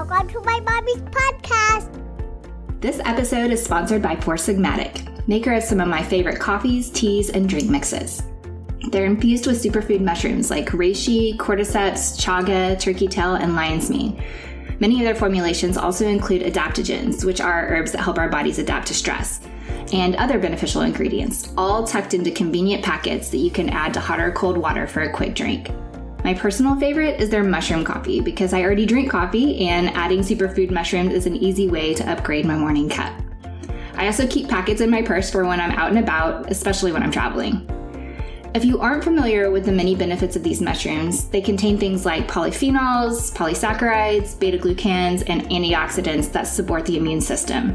Welcome to my mommy's podcast. This episode is sponsored by Four Sigmatic, maker of some of my favorite coffees, teas, and drink mixes. They're infused with superfood mushrooms like reishi, cordyceps, chaga, turkey tail, and lion's mane. Many of their formulations also include adaptogens, which are herbs that help our bodies adapt to stress, and other beneficial ingredients, all tucked into convenient packets that you can add to hot or cold water for a quick drink. My personal favorite is their mushroom coffee because I already drink coffee, and adding superfood mushrooms is an easy way to upgrade my morning cup. I also keep packets in my purse for when I'm out and about, especially when I'm traveling. If you aren't familiar with the many benefits of these mushrooms, they contain things like polyphenols, polysaccharides, beta glucans, and antioxidants that support the immune system.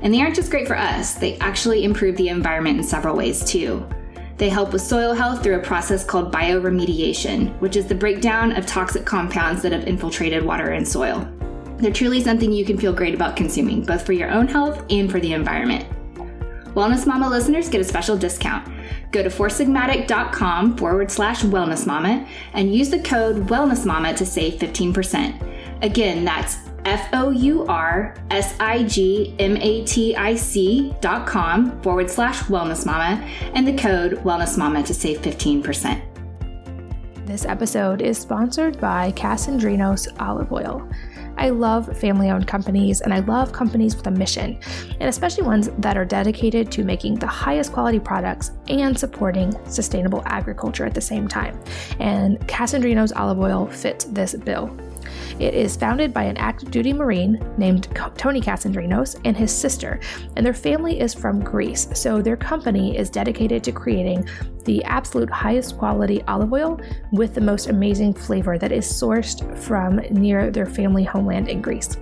And they aren't just great for us, they actually improve the environment in several ways too. They help with soil health through a process called bioremediation, which is the breakdown of toxic compounds that have infiltrated water and soil. They're truly something you can feel great about consuming, both for your own health and for the environment. Wellness Mama listeners get a special discount. Go to foursigmatic.com forward slash wellness mama and use the code wellness mama to save 15%. Again, that's F O U R S I G M A T I C dot com forward slash wellness mama and the code wellness mama to save 15%. This episode is sponsored by Kasandrinos Olive Oil. I love family owned companies and I love companies with a mission, and especially ones that are dedicated to making the highest quality products and supporting sustainable agriculture at the same time. And Kasandrinos olive oil fits this bill. It is founded by an active duty Marine named Tony Kasandrinos and his sister, and their family is from Greece. So their company is dedicated to creating the absolute highest quality olive oil with the most amazing flavor that is sourced from near their family homeland in Greece.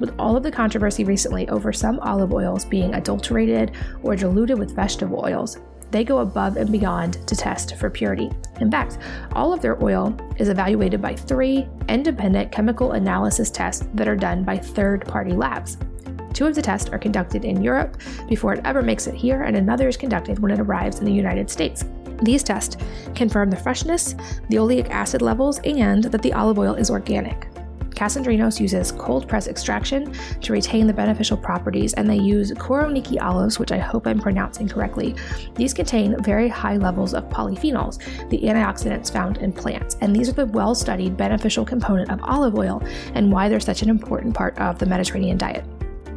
With all of the controversy recently over some olive oils being adulterated or diluted with vegetable oils, they go above and beyond to test for purity. In fact, all of their oil is evaluated by three independent chemical analysis tests that are done by third party labs. Two of the tests are conducted in Europe before it ever makes it here, and another is conducted when it arrives in the United States. These tests confirm the freshness, the oleic acid levels, and that the olive oil is organic. Kasandrinos uses cold press extraction to retain the beneficial properties, and they use Koroneiki olives, which I hope I'm pronouncing correctly. These contain very high levels of polyphenols, the antioxidants found in plants, and these are the well studied beneficial component of olive oil and why they're such an important part of the Mediterranean diet.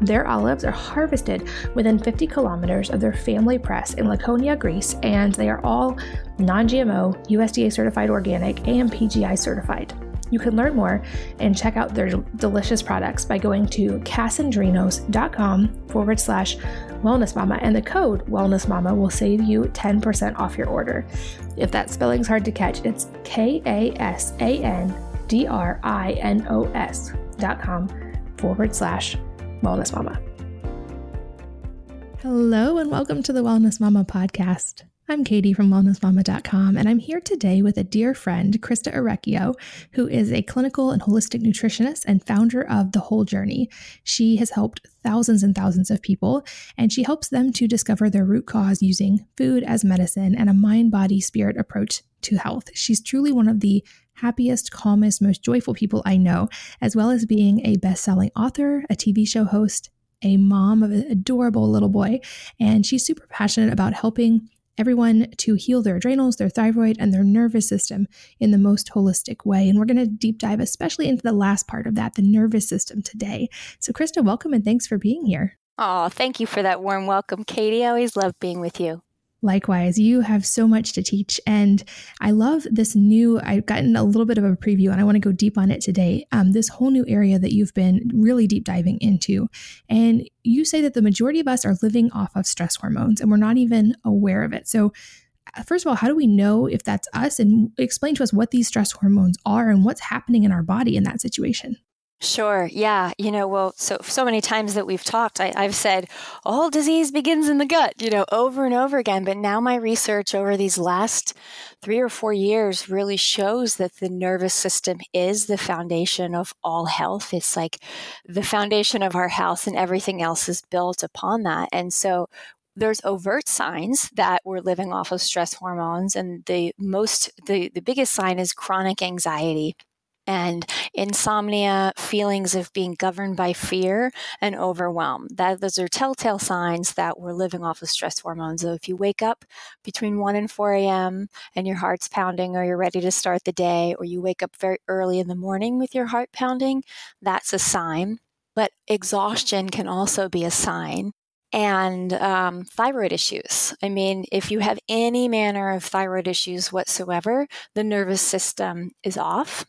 Their olives are harvested within 50 kilometers of their family press in Laconia, Greece, and they are all non GMO, USDA certified organic, and PGI certified. You can learn more and check out their delicious products by going to kasandrinos.com forward slash wellness mama, and the code wellness mama will save you 10% off your order. If that spelling's hard to catch, it's K A S A N D R I N O S dot com forward slash wellness mama. Hello, and welcome to the Wellness Mama podcast. I'm Katie from wellnessmama.com, and I'm here today with a dear friend, Christa Orecchio, who is a clinical and holistic nutritionist and founder of The Whole Journey. She has helped thousands and thousands of people, and she helps them to discover their root cause using food as medicine and a mind, body, spirit approach to health. She's truly one of the happiest, calmest, most joyful people I know, as well as being a best selling author, a TV show host, a mom of an adorable little boy, and she's super passionate about helping everyone to heal their adrenals, their thyroid, and their nervous system in the most holistic way. And we're going to deep dive, especially into the last part of that, the nervous system today. So, Christa, welcome and thanks for being here. Oh, thank you for that warm welcome, Katie. I always love being with you. Likewise, you have so much to teach. And I love this new, I've gotten a little bit of a preview and I want to go deep on it today. Um, this whole new area that you've been really deep diving into. And you say that the majority of us are living off of stress hormones and we're not even aware of it. So, uh, first of all, how do we know if that's us? And explain to us what these stress hormones are and what's happening in our body in that situation. Sure. Yeah. You know, well, so so many times that we've talked, I, have said all disease begins in the gut, you know, over and over again. But now my research over these last three or four years really shows that the nervous system is the foundation of all health. It's like the foundation of our health, and everything else is built upon that. And so there's overt signs that we're living off of stress hormones and the most the, the biggest sign is chronic anxiety and insomnia, feelings of being governed by fear and overwhelm. That those are telltale signs that we're living off of stress hormones. So if you wake up between 1 and 4 a.m. and your heart's pounding or you're ready to start the day, or you wake up very early in the morning with your heart pounding, that's a sign. But exhaustion can also be a sign and um, thyroid issues. I mean, if you have any manner of thyroid issues whatsoever, the nervous system is off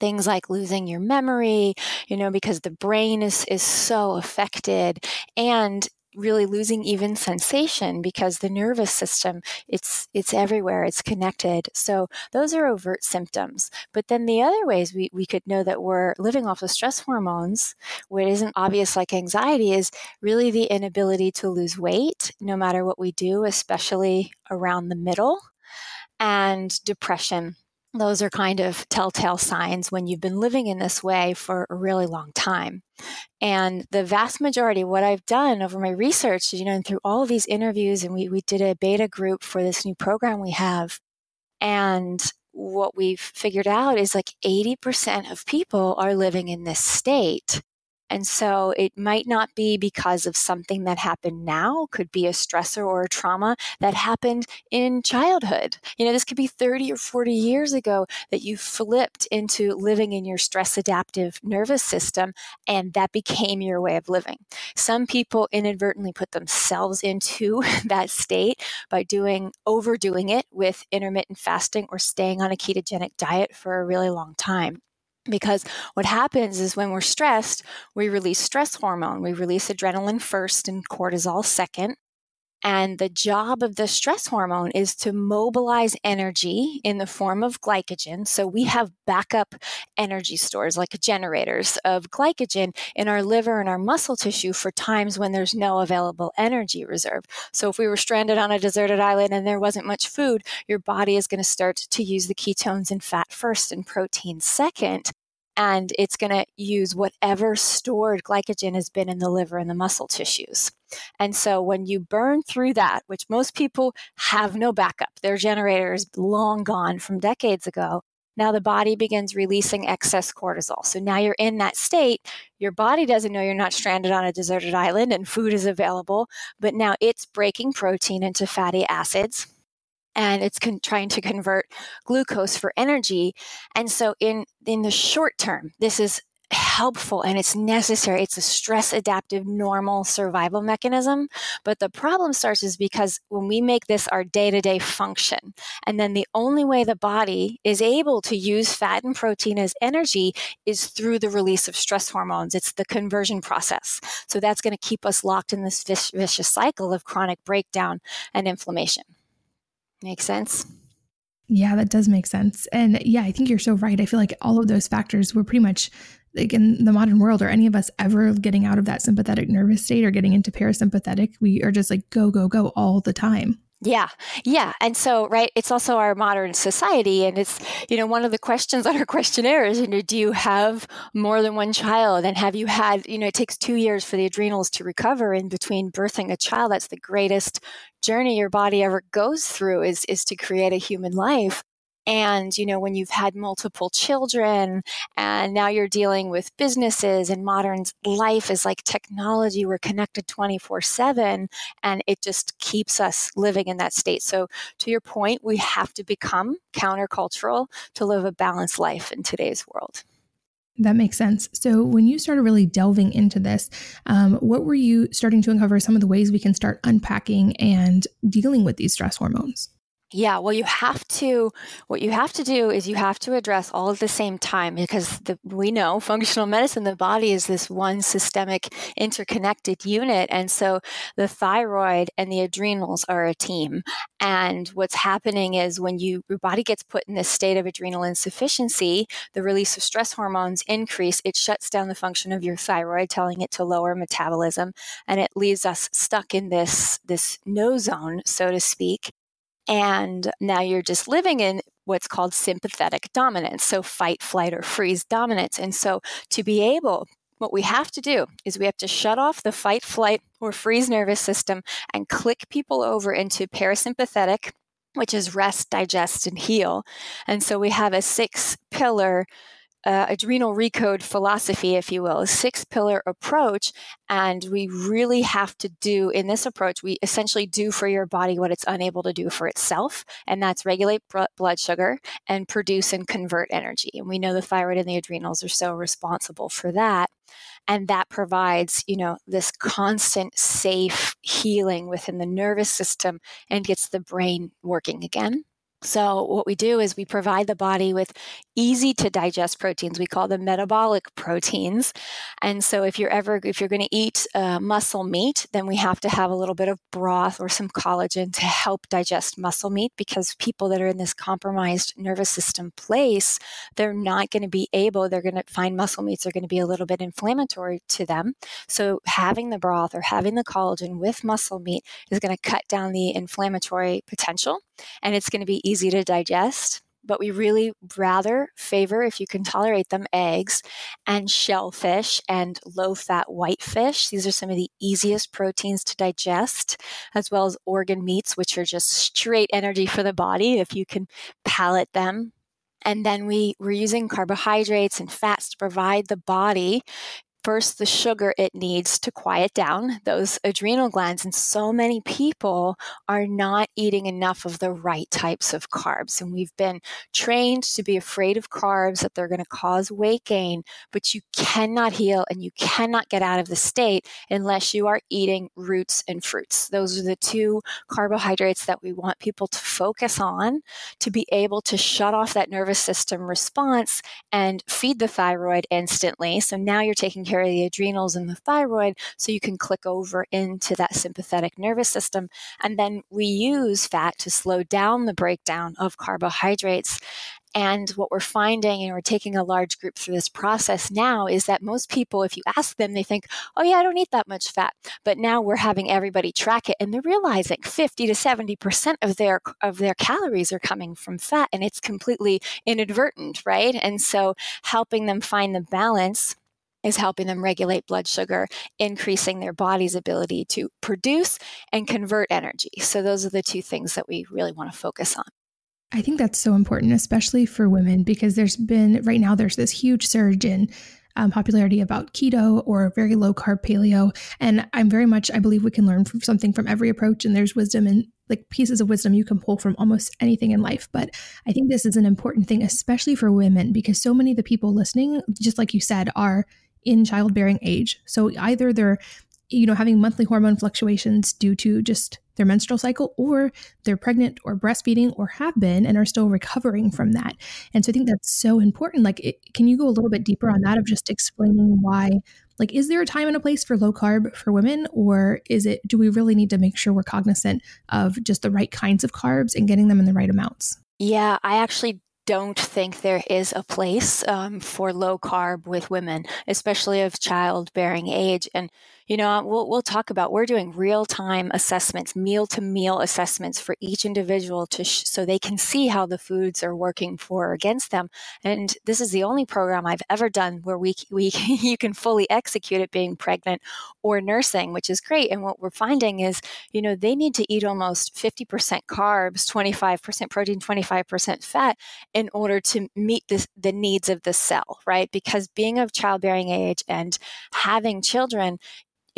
things like losing your memory, you know, because the brain is, is so affected and really losing even sensation because the nervous system it's it's everywhere it's connected. So those are overt symptoms. But then the other ways we, we could know that we're living off of stress hormones what isn't obvious like anxiety is really the inability to lose weight no matter what we do especially around the middle and depression those are kind of telltale signs when you've been living in this way for a really long time. And the vast majority, what I've done over my research, you know, and through all of these interviews, and we, we did a beta group for this new program we have. And what we've figured out is like 80% of people are living in this state. And so it might not be because of something that happened now, could be a stressor or a trauma that happened in childhood. You know, this could be 30 or 40 years ago that you flipped into living in your stress adaptive nervous system and that became your way of living. Some people inadvertently put themselves into that state by doing overdoing it with intermittent fasting or staying on a ketogenic diet for a really long time because what happens is when we're stressed, we release stress hormone. We release adrenaline first and cortisol second. And the job of the stress hormone is to mobilize energy in the form of glycogen. So we have backup energy stores like generators of glycogen in our liver and our muscle tissue for times when there's no available energy reserve. So if we were stranded on a deserted island and there wasn't much food, your body is going to start to use the ketones and fat first and protein second and it's going to use whatever stored glycogen has been in the liver and the muscle tissues. And so when you burn through that, which most people have no backup, their generator is long gone from decades ago. Now the body begins releasing excess cortisol. So now you're in that state. Your body doesn't know you're not stranded on a deserted island and food is available, but now it's breaking protein into fatty acids and it's con- trying to convert glucose for energy. And so in in the short term, this is helpful and it's necessary. It's a stress adaptive normal survival mechanism. But the problem starts is because when we make this our day to day function, and then the only way the body is able to use fat and protein as energy is through the release of stress hormones. It's the conversion process. So that's going to keep us locked in this vicious cycle of chronic breakdown and inflammation. Make sense? Yeah, that does make sense. And yeah, I think you're so right. I feel like all of those factors were pretty much like in the modern world, are any of us ever getting out of that sympathetic nervous state or getting into parasympathetic? We are just like go, go, go all the time. Yeah, yeah. And so, right, it's also our modern society. And it's, you know, one of the questions on our questionnaire is, you know, do you have more than one child? And have you had, you know, it takes two years for the adrenals to recover in between birthing a child. That's the greatest journey your body ever goes through is, is to create a human life. And, you know, when you've had multiple children and now you're dealing with businesses and modern life is like technology, we're connected 24 7 and it just keeps us living in that state. So, to your point, we have to become countercultural to live a balanced life in today's world. That makes sense. So, when you started really delving into this, um, what were you starting to uncover some of the ways we can start unpacking and dealing with these stress hormones? Yeah, well, you have to, what you have to do is you have to address all at the same time because the, we know functional medicine, the body is this one systemic interconnected unit. And so the thyroid and the adrenals are a team. And what's happening is when you, your body gets put in this state of adrenal insufficiency, the release of stress hormones increase. It shuts down the function of your thyroid, telling it to lower metabolism. And it leaves us stuck in this, this no zone, so to speak and now you're just living in what's called sympathetic dominance. So fight, flight, or freeze dominance. And so to be able, what we have to do is we have to shut off the fight, flight, or freeze nervous system and click people over into parasympathetic, which is rest, digest, and heal. And so we have a six pillar uh, adrenal recode philosophy, if you will, a six pillar approach. And we really have to do in this approach, we essentially do for your body what it's unable to do for itself. And that's regulate blood sugar and produce and convert energy. And we know the thyroid and the adrenals are so responsible for that and that provides you know this constant safe healing within the nervous system and gets the brain working again so, what we do is we provide the body with easy to digest proteins. We call them metabolic proteins. And so, if you're ever if you're going to eat uh, muscle meat, then we have to have a little bit of broth or some collagen to help digest muscle meat because people that are in this compromised nervous system place, they're not going to be able. They're going to find muscle meats are going to be a little bit inflammatory to them. So, having the broth or having the collagen with muscle meat is going to cut down the inflammatory potential, and it's going to be easy to digest but we really rather favor, if you can tolerate them, eggs and shellfish and low fat white fish. These are some of the easiest proteins to digest, as well as organ meats, which are just straight energy for the body if you can palate them. And then we, we're using carbohydrates and fats to provide the body first the sugar it needs to quiet down those adrenal glands. And so many people are not eating enough of the right types of carbs. And we've been trained to be afraid of carbs, that they're going to cause weight gain, but you cannot heal and you cannot get out of the state unless you are eating roots and fruits. Those are the two carbohydrates that we want people to focus on to be able to shut off that nervous system response and feed the thyroid instantly. So now you're taking care the adrenals and the thyroid so you can click over into that sympathetic nervous system. And then we use fat to slow down the breakdown of carbohydrates. And what we're finding, and we're taking a large group through this process now, is that most people, if you ask them, they think, oh, yeah, I don't eat that much fat. But now we're having everybody track it, and they're realizing 50 to 70% of their, of their calories are coming from fat, and it's completely inadvertent, right? And so helping them find the balance is helping them regulate blood sugar, increasing their body's ability to produce and convert energy. So, those are the two things that we really want to focus on. I think that's so important, especially for women, because there's been right now, there's this huge surge in um, popularity about keto or very low carb paleo. And I'm very much, I believe we can learn from something from every approach, and there's wisdom and like pieces of wisdom you can pull from almost anything in life. But I think this is an important thing, especially for women, because so many of the people listening, just like you said, are in childbearing age. So either they're you know having monthly hormone fluctuations due to just their menstrual cycle or they're pregnant or breastfeeding or have been and are still recovering from that. And so i think that's so important. Like it, can you go a little bit deeper on that of just explaining why like is there a time and a place for low carb for women or is it do we really need to make sure we're cognizant of just the right kinds of carbs and getting them in the right amounts? Yeah, I actually don't think there is a place um, for low carb with women, especially of childbearing age. And you know, uh, we'll, we'll talk about, we're doing real time assessments, meal to meal assessments for each individual to sh- so they can see how the foods are working for or against them. And this is the only program I've ever done where we, we, you can fully execute it being pregnant or nursing, which is great. And what we're finding is, you know, they need to eat almost 50% carbs, 25% protein, 25% fat in order to meet this, the needs of the cell, right? Because being of childbearing age and having children,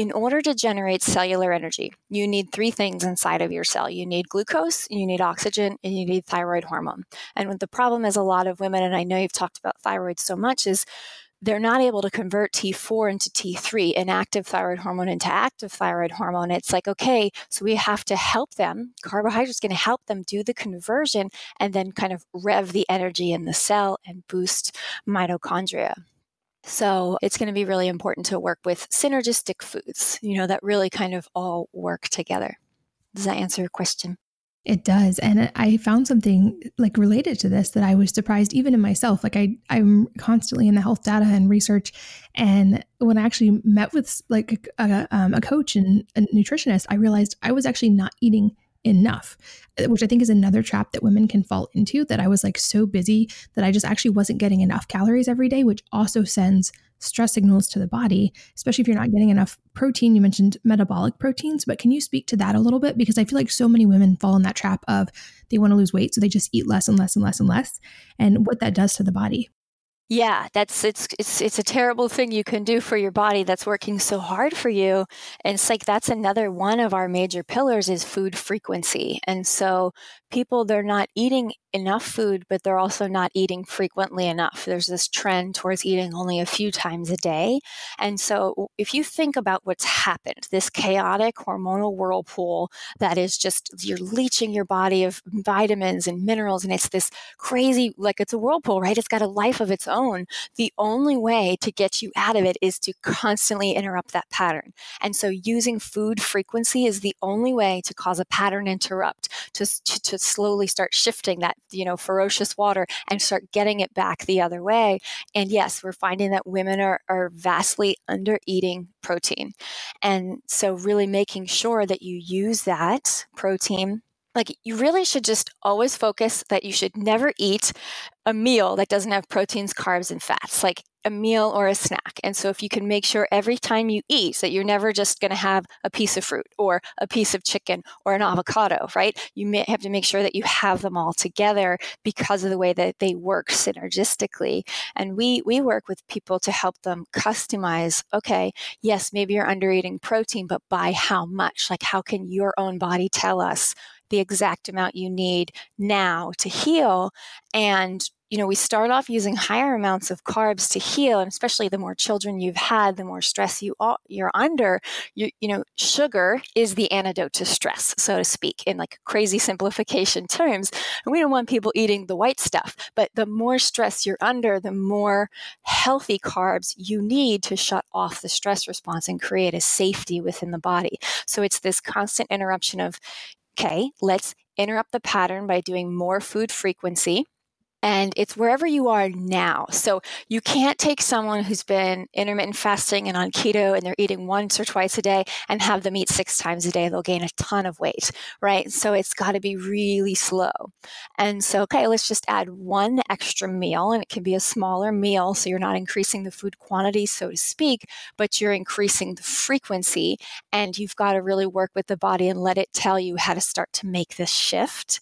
in order to generate cellular energy, you need three things inside of your cell. You need glucose, you need oxygen, and you need thyroid hormone. And the problem is a lot of women, and I know you've talked about thyroid so much, is they're not able to convert T4 into T3, inactive thyroid hormone into active thyroid hormone. It's like, okay, so we have to help them. Carbohydrates going to help them do the conversion and then kind of rev the energy in the cell and boost mitochondria. So it's going to be really important to work with synergistic foods, you know, that really kind of all work together. Does that answer your question? It does. And I found something like related to this that I was surprised even in myself. Like I I'm constantly in the health data and research and when I actually met with like a, um, a coach and a nutritionist, I realized I was actually not eating enough, uh, which I think is another trap that women can fall into. That I was like so busy that I just actually wasn't getting enough calories every day, which also sends stress signals to the body, especially if you're not getting enough protein. You mentioned metabolic proteins, but can you speak to that a little bit? Because I feel like so many women fall in that trap of they want to lose weight, so they just eat less and less and less and less, and what that does to the body. Yeah, that's it's it's it's a terrible thing you can do for your body that's working so hard for you. And it's like that's another one of our major pillars is food frequency. And so people they're not eating enough food, but they're also not eating frequently enough. There's this trend towards eating only a few times a day. And so if you think about what's happened, this chaotic hormonal whirlpool that is just you're leaching your body of vitamins and minerals and it's this crazy like it's a whirlpool, right? It's got a life of its own. The only way to get you out of it is to constantly interrupt that pattern. And so using food frequency is the only way to cause a pattern interrupt to to, to slowly start shifting that, you know, ferocious water and start getting it back the other way. And yes, we're finding that women are, are vastly under eating protein. And so, really making sure that you use that protein like you really should just always focus that you should never eat a meal that doesn't have proteins, carbs, and fats, like a meal or a snack. And so if you can make sure every time you eat that you're never just going to have a piece of fruit or a piece of chicken or an avocado, right? You may have to make sure that you have them all together because of the way that they work synergistically. And we we work with people to help them customize, okay, yes, maybe you're under eating protein, but by how much? Like how can your own body tell us the exact amount you need now to heal and you know, we start off using higher amounts of carbs to heal, and especially the more children you've had, the more stress you are you're under. You, you know, sugar is the antidote to stress, so to speak, in like crazy simplification terms. And we don't want people eating the white stuff, but the more stress you're under, the more healthy carbs you need to shut off the stress response and create a safety within the body. So it's this constant interruption of, okay, let's interrupt the pattern by doing more food frequency and it's wherever you are now. So you can't take someone who's been intermittent fasting and on keto and they're eating once or twice a day and have them eat six times a day. They'll gain a ton of weight, right? So it's got to be really slow. And so, okay, let's just add one extra meal and it can be a smaller meal. So you're not increasing the food quantity, so to speak, but you're increasing the frequency. And you've got to really work with the body and let it tell you how to start to make this shift.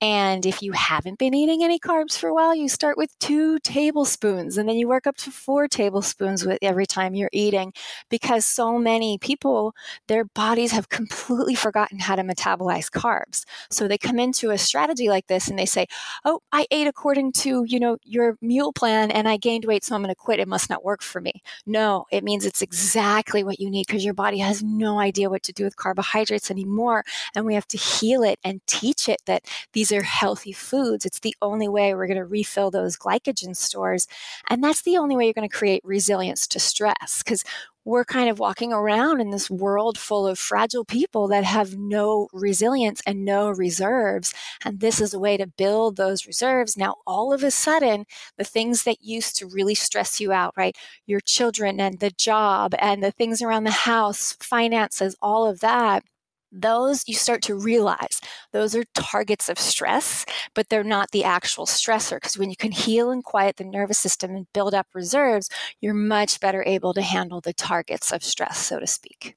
And if you haven't been eating any carbs for a while, you start with two tablespoons and then you work up to four tablespoons with every time you're eating because so many people, their bodies have completely forgotten how to metabolize carbs. So they come into a strategy like this and they say, Oh, I ate according to, you know, your meal plan and I gained weight, so I'm going to quit. It must not work for me. No, it means it's exactly what you need because your body has no idea what to do with carbohydrates anymore. And we have to heal it and teach it that these these are healthy foods. It's the only way we're going to refill those glycogen stores. And that's the only way you're going to create resilience to stress because we're kind of walking around in this world full of fragile people that have no resilience and no reserves. And this is a way to build those reserves. Now, all of a sudden, the things that used to really stress you out, right? Your children and the job and the things around the house, finances, all of that those you start to realize those are targets of stress, but they're not the actual stressor. Because when you can heal and quiet the nervous system and build up reserves, you're much better able to handle the targets of stress, so to speak.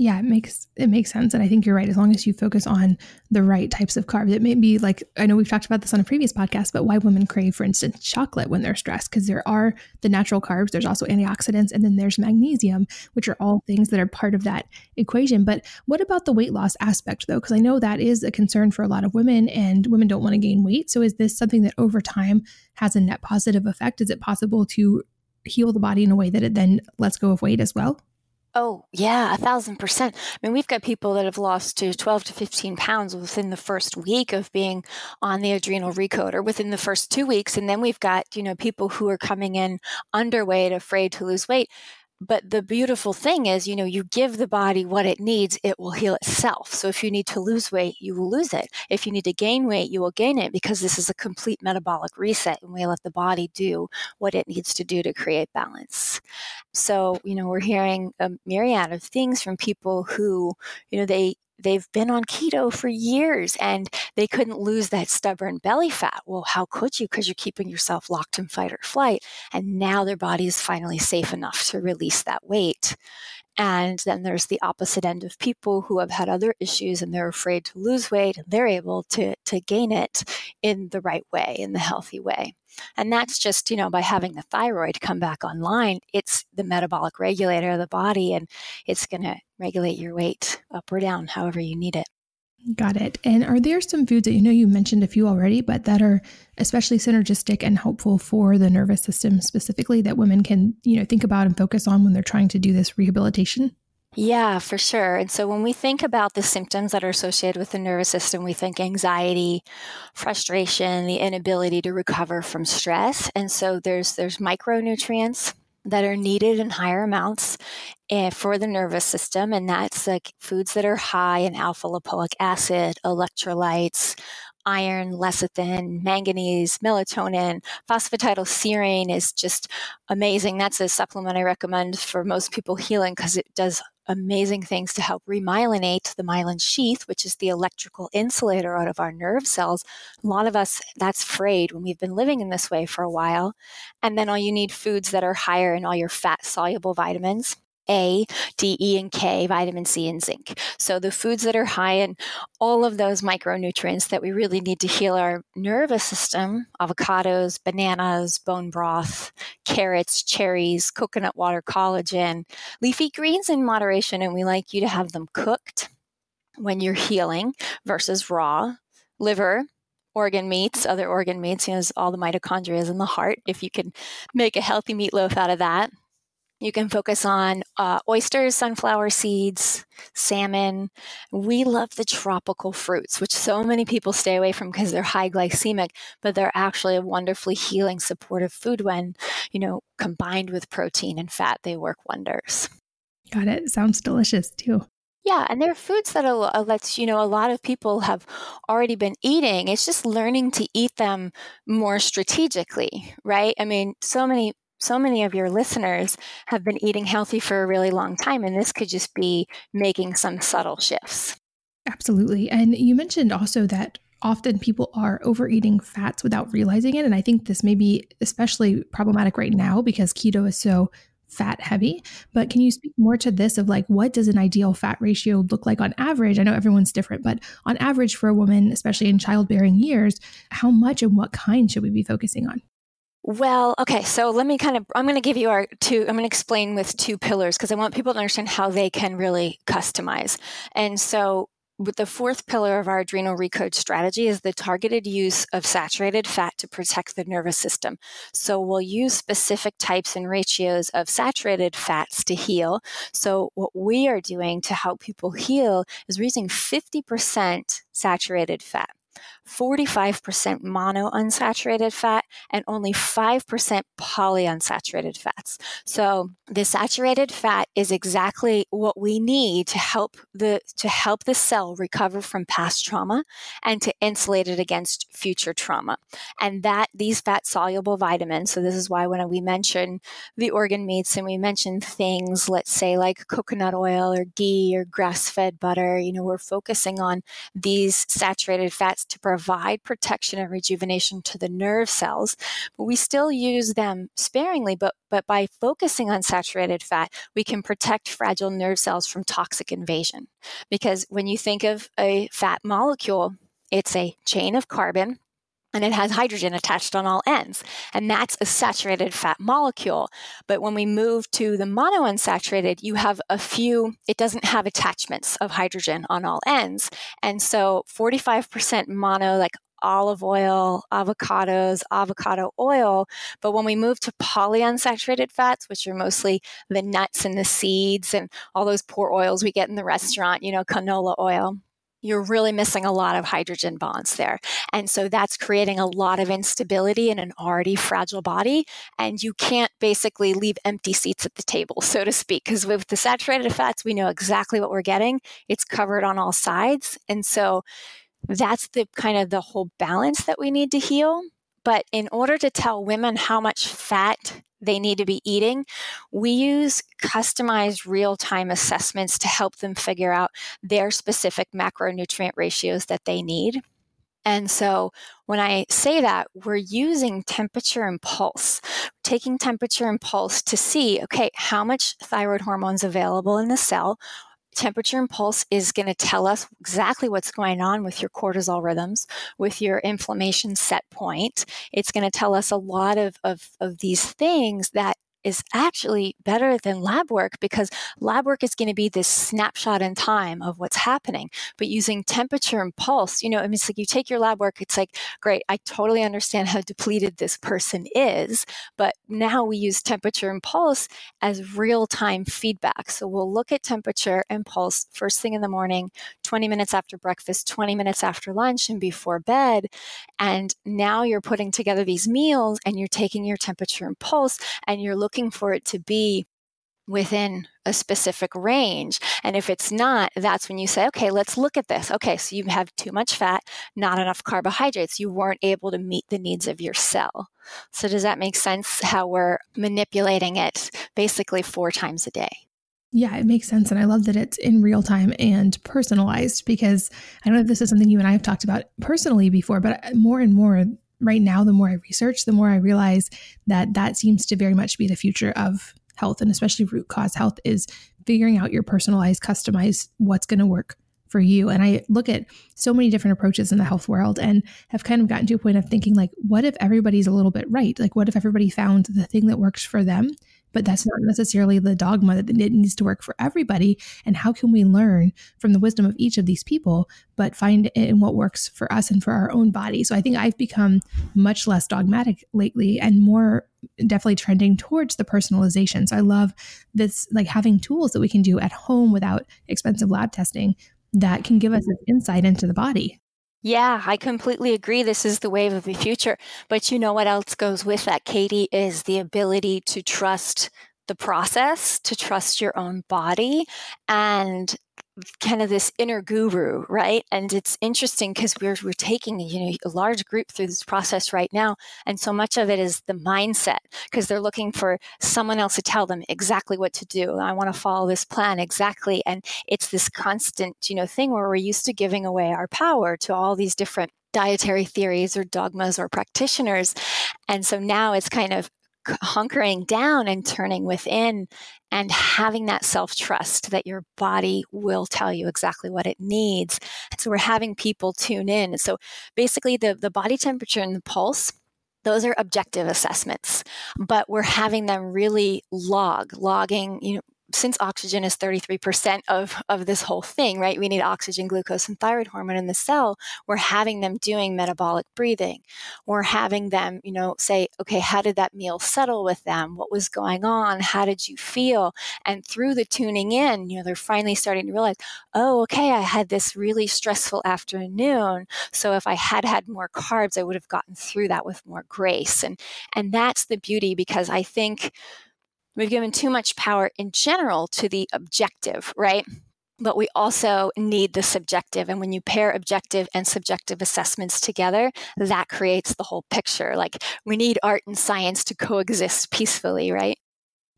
Yeah, it makes it makes sense, and I think you're right. As long as you focus on the right types of carbs, it may be like I know we've talked about this on a previous podcast, but why women crave, for instance, chocolate when they're stressed because there are the natural carbs. There's also antioxidants, and then there's magnesium, which are all things that are part of that equation. But what about the weight loss aspect, though? Because I know that is a concern for a lot of women, and women don't want to gain weight. So is this something that over time has a net positive effect? Is it possible to heal the body in a way that it then lets go of weight as well? Oh, yeah, a thousand percent. I mean, we've got people that have lost to 12 to 15 pounds within the first week of being on the adrenal recoder, within the first two weeks. And then we've got, you know, people who are coming in underweight, afraid to lose weight. But the beautiful thing is, you know, you give the body what it needs, it will heal itself. So if you need to lose weight, you will lose it. If you need to gain weight, you will gain it because this is a complete metabolic reset and we let the body do what it needs to do to create balance. So, you know, we're hearing a myriad of things from people who, you know, they they've been on keto for years and they couldn't lose that stubborn belly fat. Well, how could you? Because you're keeping yourself locked in fight or flight. And now their body is finally safe enough to release that weight. And then there's the opposite end of people who have had other issues and they're afraid to lose weight and they're able to, to gain it in the right way, in the healthy way. And that's just, you know, by having the thyroid come back online, it's the metabolic regulator of the body and it's going to regulate your weight up or down, however you need it. Got it. And are there some foods that you know you mentioned a few already, but that are especially synergistic and helpful for the nervous system specifically that women can, you know, think about and focus on when they're trying to do this rehabilitation? Yeah, for sure. And so when we think about the symptoms that are associated with the nervous system, we think anxiety, frustration, the inability to recover from stress. And so there's there's micronutrients that are needed in higher amounts eh, for the nervous system, and that's like foods that are high in alpha lipoic acid, electrolytes, iron, lecithin, manganese, melatonin, phosphatidylserine is just amazing. That's a supplement I recommend for most people healing because it does amazing things to help remyelinate the myelin sheath, which is the electrical insulator out of our nerve cells. A lot of us, that's frayed when we've been living in this way for a while. And then all you need foods that are higher in all your fat soluble vitamins. A, D, E, and K, vitamin C, and zinc. So, the foods that are high in all of those micronutrients that we really need to heal our nervous system avocados, bananas, bone broth, carrots, cherries, coconut water, collagen, leafy greens in moderation. And we like you to have them cooked when you're healing versus raw. Liver, organ meats, other organ meats, you know, all the mitochondria is in the heart. If you can make a healthy meatloaf out of that, you can focus on uh, oysters, sunflower seeds, salmon. We love the tropical fruits, which so many people stay away from because they're high glycemic, but they're actually a wonderfully healing, supportive food when, you know, combined with protein and fat, they work wonders. Got it. Sounds delicious too. Yeah, and there are foods that a, let you know a lot of people have already been eating. It's just learning to eat them more strategically, right? I mean, so many so many of your listeners have been eating healthy for a really long time, and this could just be making some subtle shifts. Absolutely. And you mentioned also that often people are overeating fats without realizing it. And I think this may be especially problematic right now because keto is so fat heavy. But can you speak more to this of like what does an ideal fat ratio look like on average? I know everyone's different, but on average for a woman, especially in childbearing years, how much and what kind should we be focusing on? Well, okay, so let me kind of, I'm going to give you our two, I'm going to explain with two pillars because I want people to understand how they can really customize. And so, with the fourth pillar of our adrenal recode strategy is the targeted use of saturated fat to protect the nervous system. So we'll use specific types and ratios of saturated fats to heal. So what we are doing to help people heal is we're using 50% saturated fat. 45% monounsaturated fat and only 5% polyunsaturated fats. So the saturated fat is exactly what we need to help the to help the cell recover from past trauma and to insulate it against future trauma. And that these fat soluble vitamins, so this is why when we mention the organ meats and we mention things let's say like coconut oil or ghee or grass-fed butter, you know, we're focusing on these saturated fats to provide protection and rejuvenation to the nerve cells. But we still use them sparingly, but, but by focusing on saturated fat, we can protect fragile nerve cells from toxic invasion. Because when you think of a fat molecule, it's a chain of carbon and it has hydrogen attached on all ends. And that's a saturated fat molecule. But when we move to the monounsaturated, you have a few, it doesn't have attachments of hydrogen on all ends. And so 45% mono, like olive oil, avocados, avocado oil. But when we move to polyunsaturated fats, which are mostly the nuts and the seeds and all those poor oils we get in the restaurant, you know, canola oil, you're really missing a lot of hydrogen bonds there. And so that's creating a lot of instability in an already fragile body. And you can't basically leave empty seats at the table, so to speak, because with the saturated fats, we know exactly what we're getting. It's covered on all sides. And so that's the kind of the whole balance that we need to heal. But in order to tell women how much fat they need to be eating, we use customized real time assessments to help them figure out their specific macronutrient ratios that they need. And so when I say that, we're using temperature and pulse, taking temperature and pulse to see, okay, how much thyroid hormones available in the cell. Temperature and pulse is going to tell us exactly what's going on with your cortisol rhythms, with your inflammation set point. It's going to tell us a lot of, of, of these things that is actually better than lab work because lab work is going to be this snapshot in time of what's happening. But using temperature and pulse, you know, I mean, it's like you take your lab work, it's like, great, I totally understand how depleted this person is. But now we use temperature and pulse as real time feedback. So we'll look at temperature and pulse first thing in the morning, 20 minutes after breakfast, 20 minutes after lunch, and before bed. And now you're putting together these meals and you're taking your temperature and pulse and you're looking for it to be within a specific range. And if it's not, that's when you say, okay, let's look at this. Okay, so you have too much fat, not enough carbohydrates. You weren't able to meet the needs of your cell. So, does that make sense how we're manipulating it basically four times a day? Yeah, it makes sense. And I love that it's in real time and personalized because I don't know if this is something you and I have talked about personally before, but uh, more and more right now, the more I research, the more I realize that that seems to very much be the future of health and especially root cause health is figuring out your personalized, customized what's going to work for you. And I look at so many different approaches in the health world and have kind of gotten to a point of thinking like, what if everybody's a little bit right? Like, what if everybody found the thing that works for them but that's not necessarily the dogma that it needs to work for everybody. And how can we learn from the wisdom of each of these people, but find in what works for us and for our own body? So I think I've become much less dogmatic lately and more definitely trending towards the personalization. So I love this, like having tools that we can do at home without expensive lab testing that can give us insight into the body. Yeah, I completely agree. This is the wave of the future. But you know what else goes with that, Katie, is the ability to trust the process, to trust your own body, and kind of this inner guru, right? And it's interesting because we're we're taking you know a large group through this process right now, and so much of it is the mindset because they're looking for someone else to tell them exactly what to do. I want to follow this plan exactly, and it's this constant you know thing where we're used to giving away our power to all these different dietary theories or dogmas or practitioners. And so now it's kind of hunkering down and turning within and having that self trust that your body will tell you exactly what it needs. So we're having people tune in. So basically, the, the body temperature and the pulse. Those are objective assessments, but we're having them really log, logging, you know, since oxygen is 33% of, of this whole thing, right? We need oxygen, glucose, and thyroid hormone in the cell. We're having them doing metabolic breathing. We're having them, you know, say, okay, how did that meal settle with them? What was going on? How did you feel? And through the tuning in, you know, they're finally starting to realize, oh, okay, I had this really stressful afternoon. So if I had had more carbs, I would have gotten through that with more grace. And, and that's the beauty because I think We've given too much power in general to the objective, right? But we also need the subjective. And when you pair objective and subjective assessments together, that creates the whole picture. Like we need art and science to coexist peacefully, right?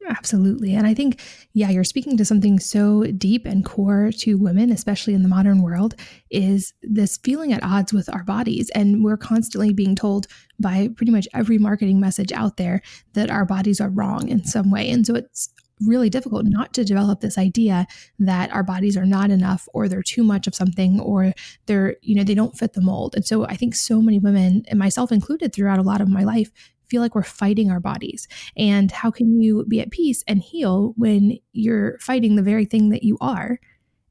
Absolutely. And I think, yeah, you're speaking to something so deep and core to women, especially in the modern world, is this feeling at odds with our bodies. And we're constantly being told by pretty much every marketing message out there that our bodies are wrong in some way. And so it's really difficult not to develop this idea that our bodies are not enough or they're too much of something or they're you know they don't fit the mold and so i think so many women and myself included throughout a lot of my life feel like we're fighting our bodies. And how can you be at peace and heal when you're fighting the very thing that you are?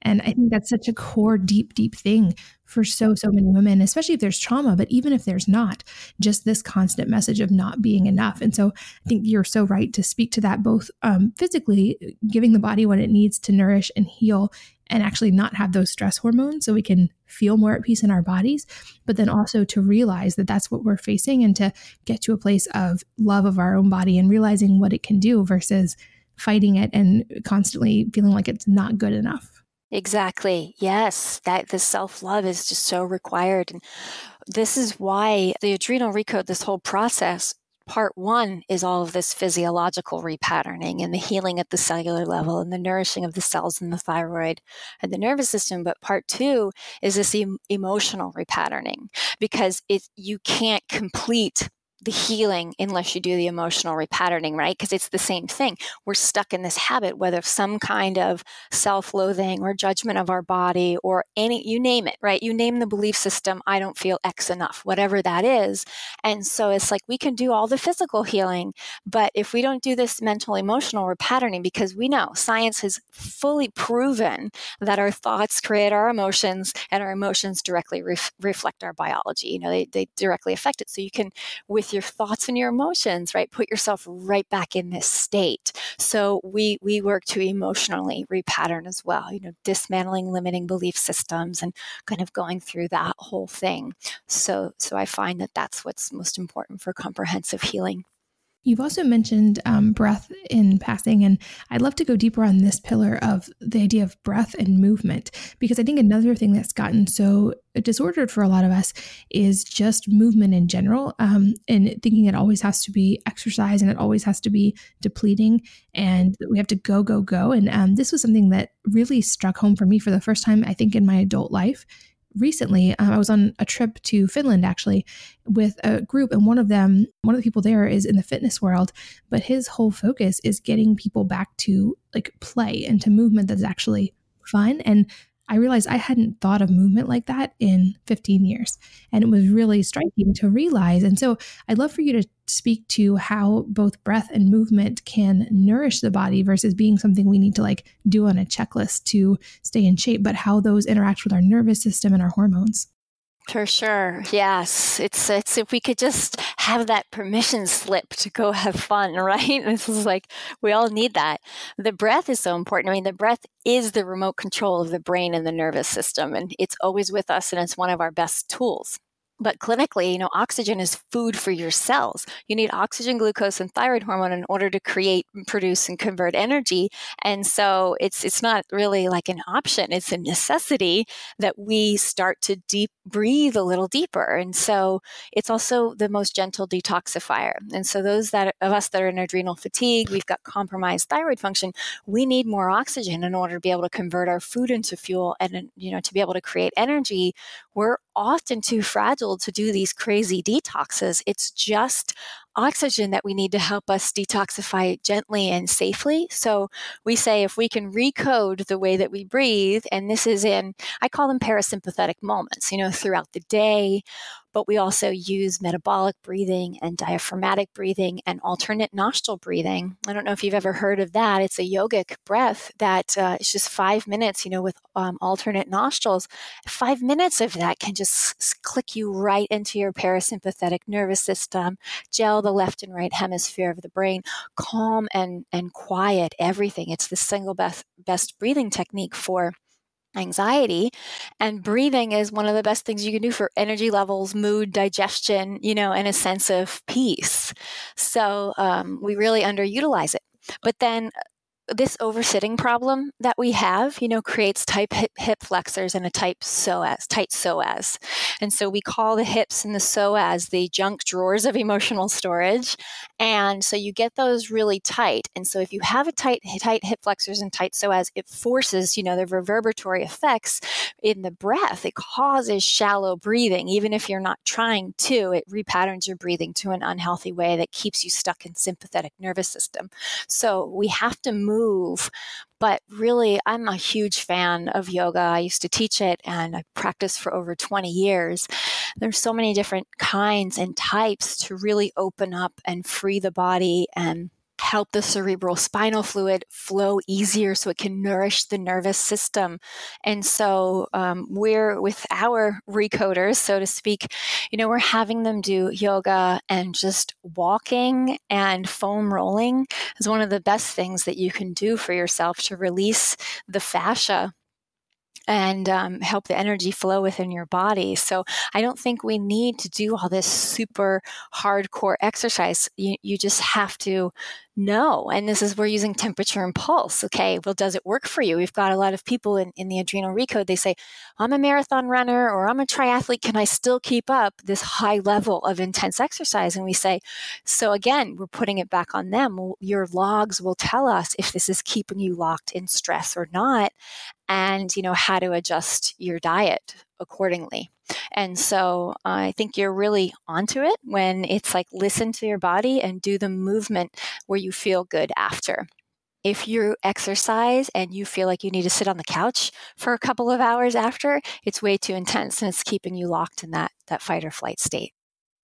And I think that's such a core, deep, deep thing for so, so many women, especially if there's trauma, but even if there's not, just this constant message of not being enough. And so I think you're so right to speak to that both um, physically, giving the body what it needs to nourish and heal, and actually not have those stress hormones so we can feel more at peace in our bodies, but then also to realize that that's what we're facing and to get to a place of love of our own body and realizing what it can do versus fighting it and constantly feeling like it's not good enough. Exactly. Yes, that the self-love is just so required and this is why the adrenal recode this whole process part one is all of this physiological repatterning and the healing at the cellular level and the nourishing of the cells in the thyroid and the nervous system. But part two is this em- emotional repatterning because it, you can't complete the healing unless you do the emotional repatterning, right? Because it's the same thing. We're stuck in this habit, whether some kind of self loathing or judgment of our body or any, you name it, right? You name the belief system, I don't feel X enough, whatever that is. And so it's like we can do all the physical healing, but if we don't do this mental emotional repatterning, because we know science has fully proven that our thoughts create our emotions and our emotions directly ref- reflect our biology. You know, they, they directly affect it. So you can, with your thoughts and your emotions, right? Put yourself right back in this state. So we we work to emotionally repattern as well, you know, dismantling limiting belief systems and kind of going through that whole thing. So so I find that that's what's most important for comprehensive healing. You've also mentioned um, breath in passing, and I'd love to go deeper on this pillar of the idea of breath and movement, because I think another thing that's gotten so disordered for a lot of us is just movement in general, um, and thinking it always has to be exercise and it always has to be depleting, and we have to go, go, go. And um, this was something that really struck home for me for the first time, I think, in my adult life recently uh, i was on a trip to finland actually with a group and one of them one of the people there is in the fitness world but his whole focus is getting people back to like play and to movement that's actually fun and I realized I hadn't thought of movement like that in 15 years. And it was really mm. striking to realize. And so I'd love for you to speak to how both breath and movement can nourish the body versus being something we need to like do on a checklist to stay in shape, but how those interact with our nervous system and our hormones. For sure. Yes. It's it's if we could just have that permission slip to go have fun, right? This is like we all need that. The breath is so important. I mean, the breath is the remote control of the brain and the nervous system and it's always with us and it's one of our best tools. But clinically, you know, oxygen is food for your cells. You need oxygen, glucose, and thyroid hormone in order to create, produce, and convert energy. And so it's it's not really like an option; it's a necessity that we start to deep breathe a little deeper. And so it's also the most gentle detoxifier. And so those that of us that are in adrenal fatigue, we've got compromised thyroid function. We need more oxygen in order to be able to convert our food into fuel, and you know, to be able to create energy. We're often too fragile to do these crazy detoxes. It's just oxygen that we need to help us detoxify gently and safely. So we say if we can recode the way that we breathe, and this is in, I call them parasympathetic moments, you know, throughout the day but we also use metabolic breathing and diaphragmatic breathing and alternate nostril breathing. I don't know if you've ever heard of that. It's a yogic breath that uh, it's just five minutes, you know, with um, alternate nostrils. Five minutes of that can just click you right into your parasympathetic nervous system, gel the left and right hemisphere of the brain, calm and, and quiet everything. It's the single best, best breathing technique for anxiety and breathing is one of the best things you can do for energy levels mood digestion you know and a sense of peace so um, we really underutilize it but then this oversitting problem that we have, you know, creates tight hip, hip flexors and a tight psoas, tight psoas. And so we call the hips and the psoas the junk drawers of emotional storage. And so you get those really tight. And so if you have a tight, tight hip flexors and tight psoas, it forces, you know, the reverberatory effects in the breath. It causes shallow breathing. Even if you're not trying to, it repatterns your breathing to an unhealthy way that keeps you stuck in sympathetic nervous system. So we have to move move. But really, I'm a huge fan of yoga. I used to teach it and I practiced for over 20 years. There's so many different kinds and types to really open up and free the body and help the cerebral spinal fluid flow easier so it can nourish the nervous system. And so um, we're with our recoders, so to speak, you know, we're having them do yoga and just walking and foam rolling is one of the best things that you can do for yourself to release the fascia and um, help the energy flow within your body. So I don't think we need to do all this super hardcore exercise. You, you just have to No. And this is we're using temperature and pulse. Okay. Well, does it work for you? We've got a lot of people in, in the adrenal recode. They say, I'm a marathon runner or I'm a triathlete. Can I still keep up this high level of intense exercise? And we say, so again, we're putting it back on them. Your logs will tell us if this is keeping you locked in stress or not and you know how to adjust your diet accordingly. And so i think you're really onto it when it's like listen to your body and do the movement where you feel good after. If you exercise and you feel like you need to sit on the couch for a couple of hours after it's way too intense and it's keeping you locked in that that fight or flight state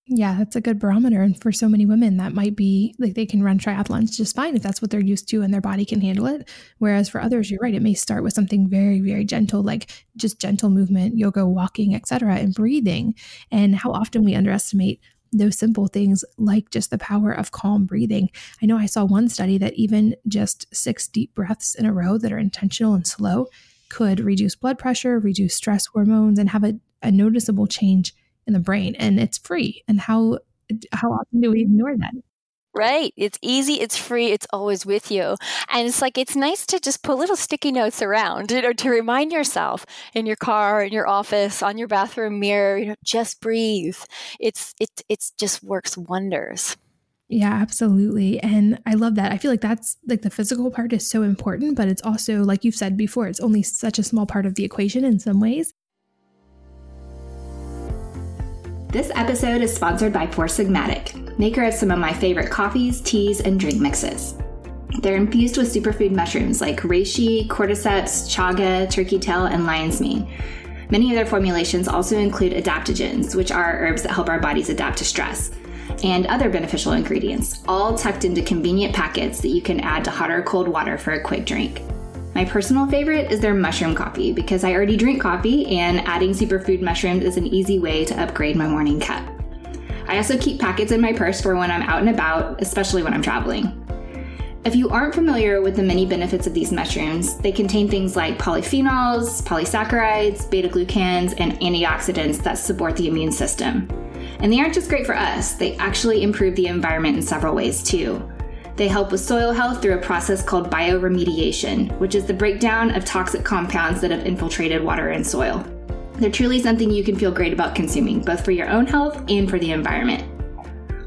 yeah, that's a good barometer. And for so many women, that might be like they can run triathlons just fine if that's what they're used to and their body can handle it. Whereas for others, you're right, it may start with something very, very gentle, like just gentle movement, yoga, walking, etc., and breathing. And how often we underestimate those simple things like just the power of calm breathing. I know I saw one study that even just six deep breaths in a row that are intentional and slow could reduce blood pressure, reduce stress hormones, and have a, a noticeable change in the brain and it's free. And how how often do we ignore that? Right. It's easy, it's free, it's always with you. And it's like it's nice to just put little sticky notes around, you know, to remind yourself in your car, in your office, on your bathroom mirror, you know, just breathe. It's it it's just works wonders. Yeah, absolutely. And I love that. I feel like that's like the physical part is so important, but it's also like you've said before, it's only such a small part of the equation in some ways. This episode is sponsored by Four Sigmatic, maker of some of my favorite coffees, teas, and drink mixes. They're infused with superfood mushrooms like reishi, cordyceps, chaga, turkey tail, and lion's mane. Many of their formulations also include adaptogens, which are herbs that help our bodies adapt to stress, and other beneficial ingredients, all tucked into convenient packets that you can add to hot or cold water for a quick drink. My personal favorite is their mushroom coffee because I already drink coffee and adding superfood mushrooms is an easy way to upgrade my morning cup. I also keep packets in my purse for when I'm out and about, especially when I'm traveling. If you aren't familiar with the many benefits of these mushrooms, they contain things like polyphenols, polysaccharides, beta glucans, and antioxidants that support the immune system. And they aren't just great for us, they actually improve the environment in several ways too. They help with soil health through a process called bioremediation, which is the breakdown of toxic compounds that have infiltrated water and soil. They're truly something you can feel great about consuming, both for your own health and for the environment.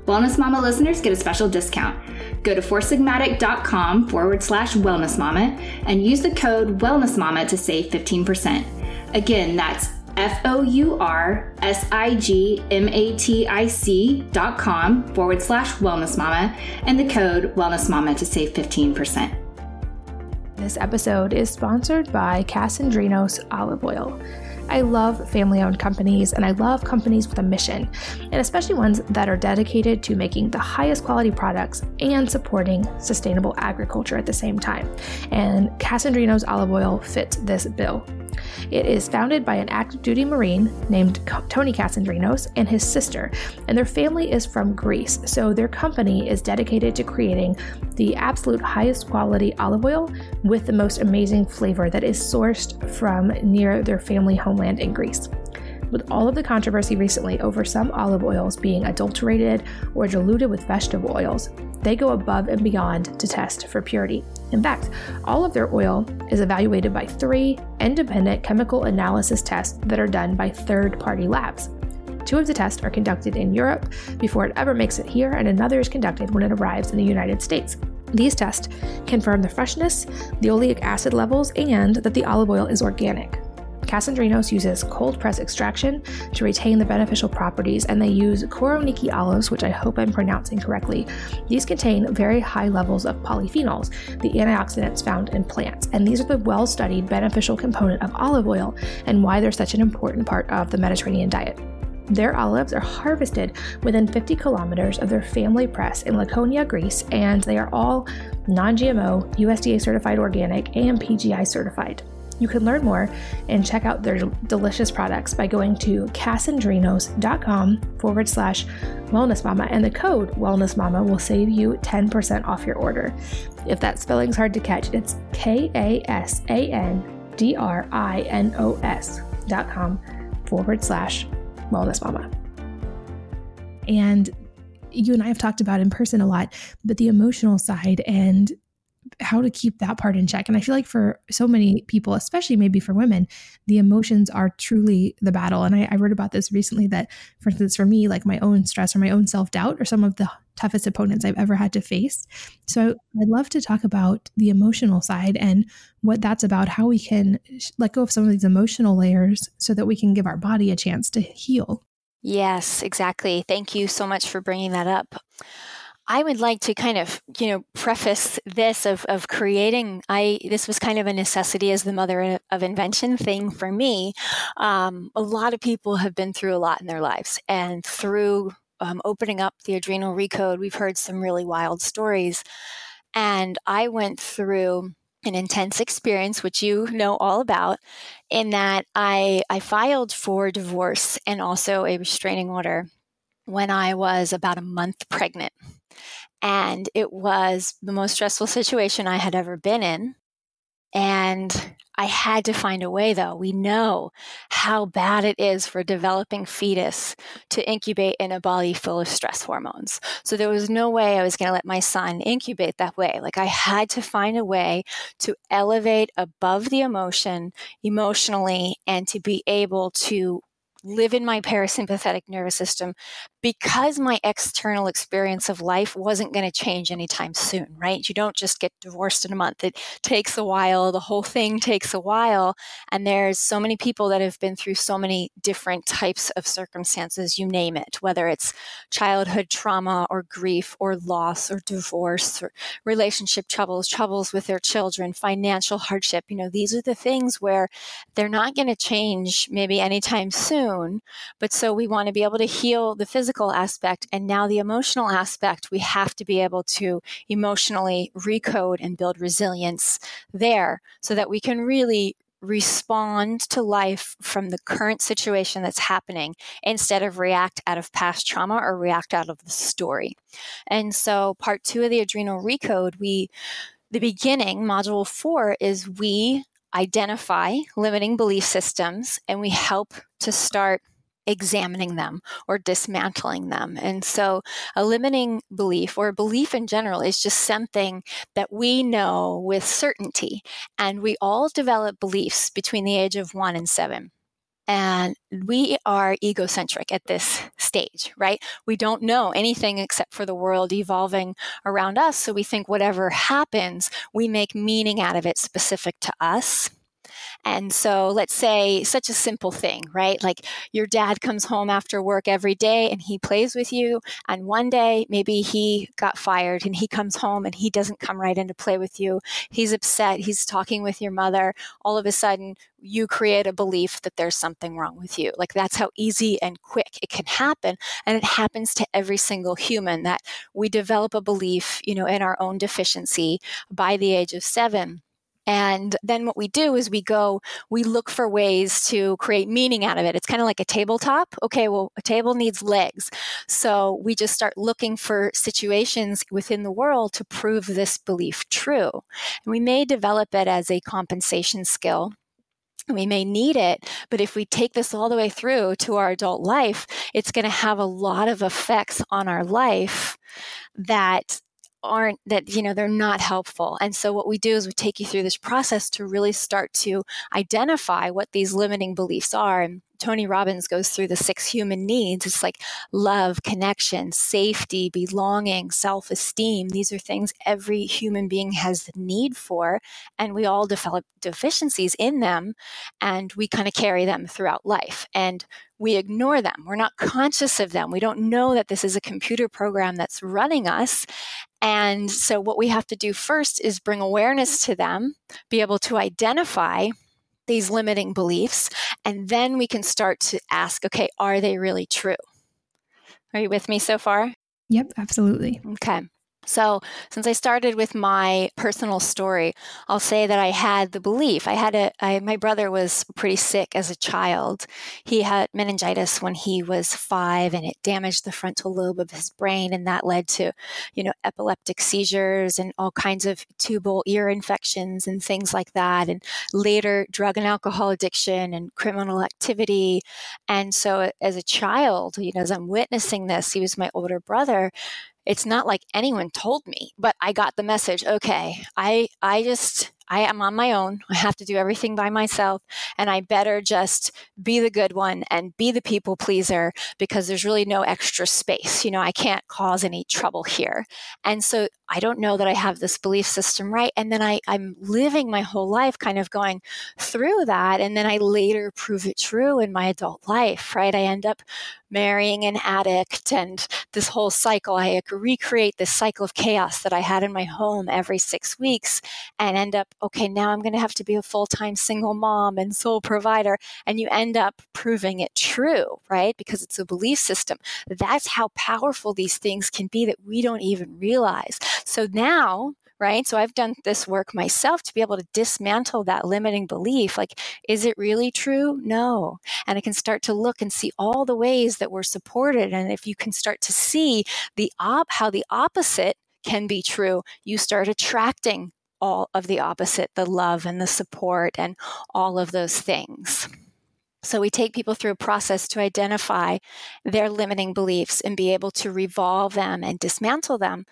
Wellness Mama listeners get a special discount. Go to foursigmatic.com forward slash wellness mama and use the code wellness mama to save 15%. Again, that's F O U R S I G M A T I C dot com forward slash wellness mama and the code wellness mama to save 15%. This episode is sponsored by Kasandrinos Olive Oil. I love family owned companies and I love companies with a mission, and especially ones that are dedicated to making the highest quality products and supporting sustainable agriculture at the same time. And Kasandrinos Olive Oil fits this bill. It is founded by an active duty Marine named Tony Kasandrinos and his sister, and their family is from Greece. So their company is dedicated to creating the absolute highest quality olive oil with the most amazing flavor that is sourced from near their family homeland in Greece. With all of the controversy recently over some olive oils being adulterated or diluted with vegetable oils, they go above and beyond to test for purity. In fact, all of their oil is evaluated by three independent chemical analysis tests that are done by third party labs. Two of the tests are conducted in Europe before it ever makes it here, and another is conducted when it arrives in the United States. These tests confirm the freshness, the oleic acid levels, and that the olive oil is organic. Kasandrinos uses cold press extraction to retain the beneficial properties, and they use Koroneiki olives, which I hope I'm pronouncing correctly. These contain very high levels of polyphenols, the antioxidants found in plants, and these are the well studied beneficial component of olive oil and why they're such an important part of the Mediterranean diet. Their olives are harvested within 50 kilometers of their family press in Laconia, Greece, and they are all non GMO, USDA certified organic, and PGI certified. You can learn more and check out their delicious products by going to kasandrinos.com forward slash wellness mama, and the code wellness mama will save you 10% off your order. If that spelling's hard to catch, it's K A S A N D R I N O S dot com forward slash wellness mama. And you and I have talked about in person a lot, but the emotional side and how to keep that part in check. And I feel like for so many people, especially maybe for women, the emotions are truly the battle. And I, I wrote about this recently that, for instance, for me, like my own stress or my own self doubt are some of the toughest opponents I've ever had to face. So I'd love to talk about the emotional side and what that's about, how we can let go of some of these emotional layers so that we can give our body a chance to heal. Yes, exactly. Thank you so much for bringing that up. I would like to kind of, you know, preface this of, of creating. I this was kind of a necessity as the mother of invention thing for me. Um, a lot of people have been through a lot in their lives, and through um, opening up the adrenal recode, we've heard some really wild stories. And I went through an intense experience, which you know all about, in that I I filed for divorce and also a restraining order when I was about a month pregnant. And it was the most stressful situation I had ever been in. And I had to find a way, though. We know how bad it is for developing fetus to incubate in a body full of stress hormones. So there was no way I was going to let my son incubate that way. Like I had to find a way to elevate above the emotion emotionally and to be able to live in my parasympathetic nervous system because my external experience of life wasn't going to change anytime soon, right? You don't just get divorced in a month. It takes a while. The whole thing takes a while. And there's so many people that have been through so many different types of circumstances, you name it, whether it's childhood trauma or grief or loss or divorce or relationship troubles, troubles with their children, financial hardship. You know, these are the things where they're not going to change maybe anytime soon. But so we want to be able to heal the physical physical aspect and now the emotional aspect, we have to be able to emotionally recode and build resilience there so that we can really respond to life from the current situation that's happening instead of react out of past trauma or react out of the story. And so, part two of the adrenal recode, we the beginning, module four, is we identify limiting belief systems and we help to start examining them or dismantling them. And so, a limiting belief or a belief in general is just something that we know with certainty. And we all develop beliefs between the age of one and seven. And we are egocentric at this stage, right? We don't know anything except for the world evolving around us. So we think whatever happens, we make meaning out of it specific to us and so let's say such a simple thing, right? Like your dad comes home after work every day and he plays with you. And one day maybe he got fired and he comes home and he doesn't come right in to play with you. He's upset. He's talking with your mother. All of a sudden, you create a belief that there's something wrong with you. Like that's how easy and quick it can happen. And it happens to every single human that we develop a belief, you know, in our own deficiency by the age of seven and then what we do is we go, we look for ways to create meaning out of it. It's kind of like a tabletop. Okay, well, a table needs legs. So we just start looking for situations within the world to prove this belief true. And we may develop it as a compensation skill we may need it, but if we take this all the way through to our adult life, it's going to have a lot of effects on our life that aren't that you know they're not helpful and so what we do is we take you through this process to really start to identify what these limiting beliefs are and Tony Robbins goes through the six human needs. It's like love, connection, safety, belonging, self esteem. These are things every human being has the need for. And we all develop deficiencies in them and we kind of carry them throughout life. And we ignore them. We're not conscious of them. We don't know that this is a computer program that's running us. And so, what we have to do first is bring awareness to them, be able to identify these limiting beliefs, and then we can start to ask, okay, are they really true? Are you with me so far? Yep, absolutely. Okay. So, since I started with my personal story, I'll say that I had the belief. I had a, I, my brother was pretty sick as a child. He had meningitis when he was five, and it damaged the frontal lobe of his brain, and that led to, you know, epileptic seizures and all kinds of tubal ear infections and things like that. And later, drug and alcohol addiction and criminal activity. And so, as a child, you know, as I'm witnessing this, he was my older brother it's not like anyone told me, but I got the message, okay, I I just I am on my own. I have to do everything by myself. And I better just be the good one and be the people pleaser because there's really no extra space. You know, I can't cause any trouble here. And so I don't know that I have this belief system right. And then I, I'm living my whole life kind of going through that. And then I later prove it true in my adult life, right? I end up marrying an addict and this whole cycle. I recreate this cycle of chaos that I had in my home every six weeks and end up okay, now I'm going to have to be a full time single mom and sole provider. And you end up proving it true, right? Because it's a belief system. That's how powerful these things can be that we don't even realize. So now, right? So I've done this work myself to be able to dismantle that limiting belief. Like, is it really true? No. And I can start to look and see all the ways that we're supported. And if you can start to see the op, how the opposite can be true, you start attracting all of the opposite the love and the support and all of those things. So, we take people through a process to identify their limiting beliefs and be able to revolve them and dismantle them.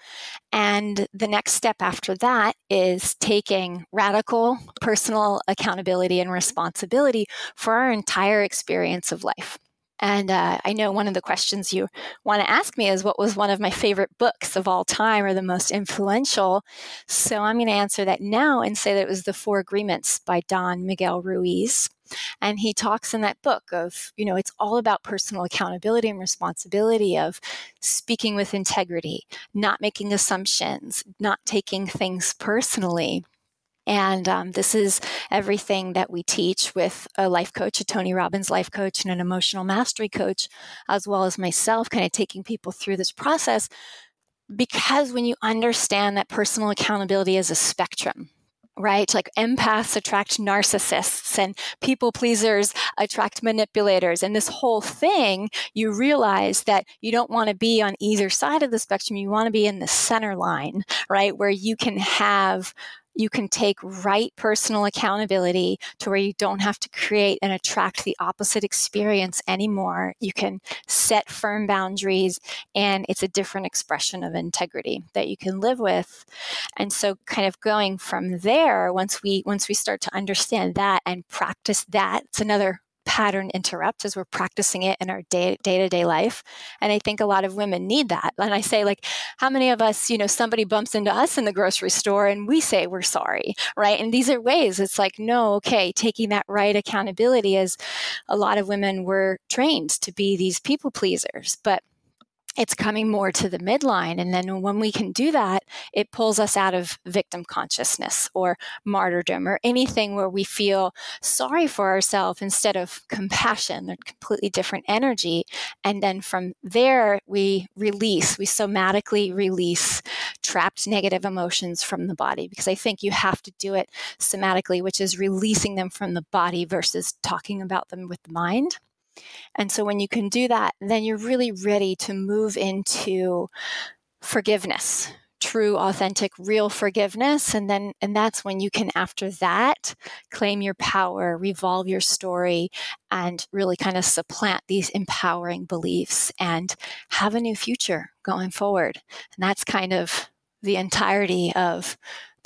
And the next step after that is taking radical personal accountability and responsibility for our entire experience of life. And uh, I know one of the questions you want to ask me is what was one of my favorite books of all time or the most influential? So I'm going to answer that now and say that it was The Four Agreements by Don Miguel Ruiz. And he talks in that book of, you know, it's all about personal accountability and responsibility of speaking with integrity, not making assumptions, not taking things personally. And um, this is everything that we teach with a life coach, a Tony Robbins life coach, and an emotional mastery coach, as well as myself, kind of taking people through this process. Because when you understand that personal accountability is a spectrum, right? Like empaths attract narcissists and people pleasers attract manipulators. And this whole thing, you realize that you don't want to be on either side of the spectrum. You want to be in the center line, right? Where you can have you can take right personal accountability to where you don't have to create and attract the opposite experience anymore. You can set firm boundaries, and it's a different expression of integrity that you can live with. And so, kind of going from there, once we once we start to understand that and practice that, it's another pattern interrupt as we're practicing it in our day to day life. And I think a lot of women need that. And I say, like, how many of us, you know, somebody bumps into us in the grocery store and we say we're sorry, right? And these are ways it's like, no, okay, taking that right accountability as a lot of women were trained to be these people pleasers. But it's coming more to the midline. And then when we can do that, it pulls us out of victim consciousness or martyrdom or anything where we feel sorry for ourselves instead of compassion. They're completely different energy. And then from there, we release, we somatically release trapped negative emotions from the body because I think you have to do it somatically, which is releasing them from the body versus talking about them with the mind. And so when you can do that, then you're really ready to move into forgiveness, true authentic real forgiveness. And then and that's when you can after that claim your power revolve your story and really kind of supplant these empowering beliefs and have a new future going forward. And that's kind of the entirety of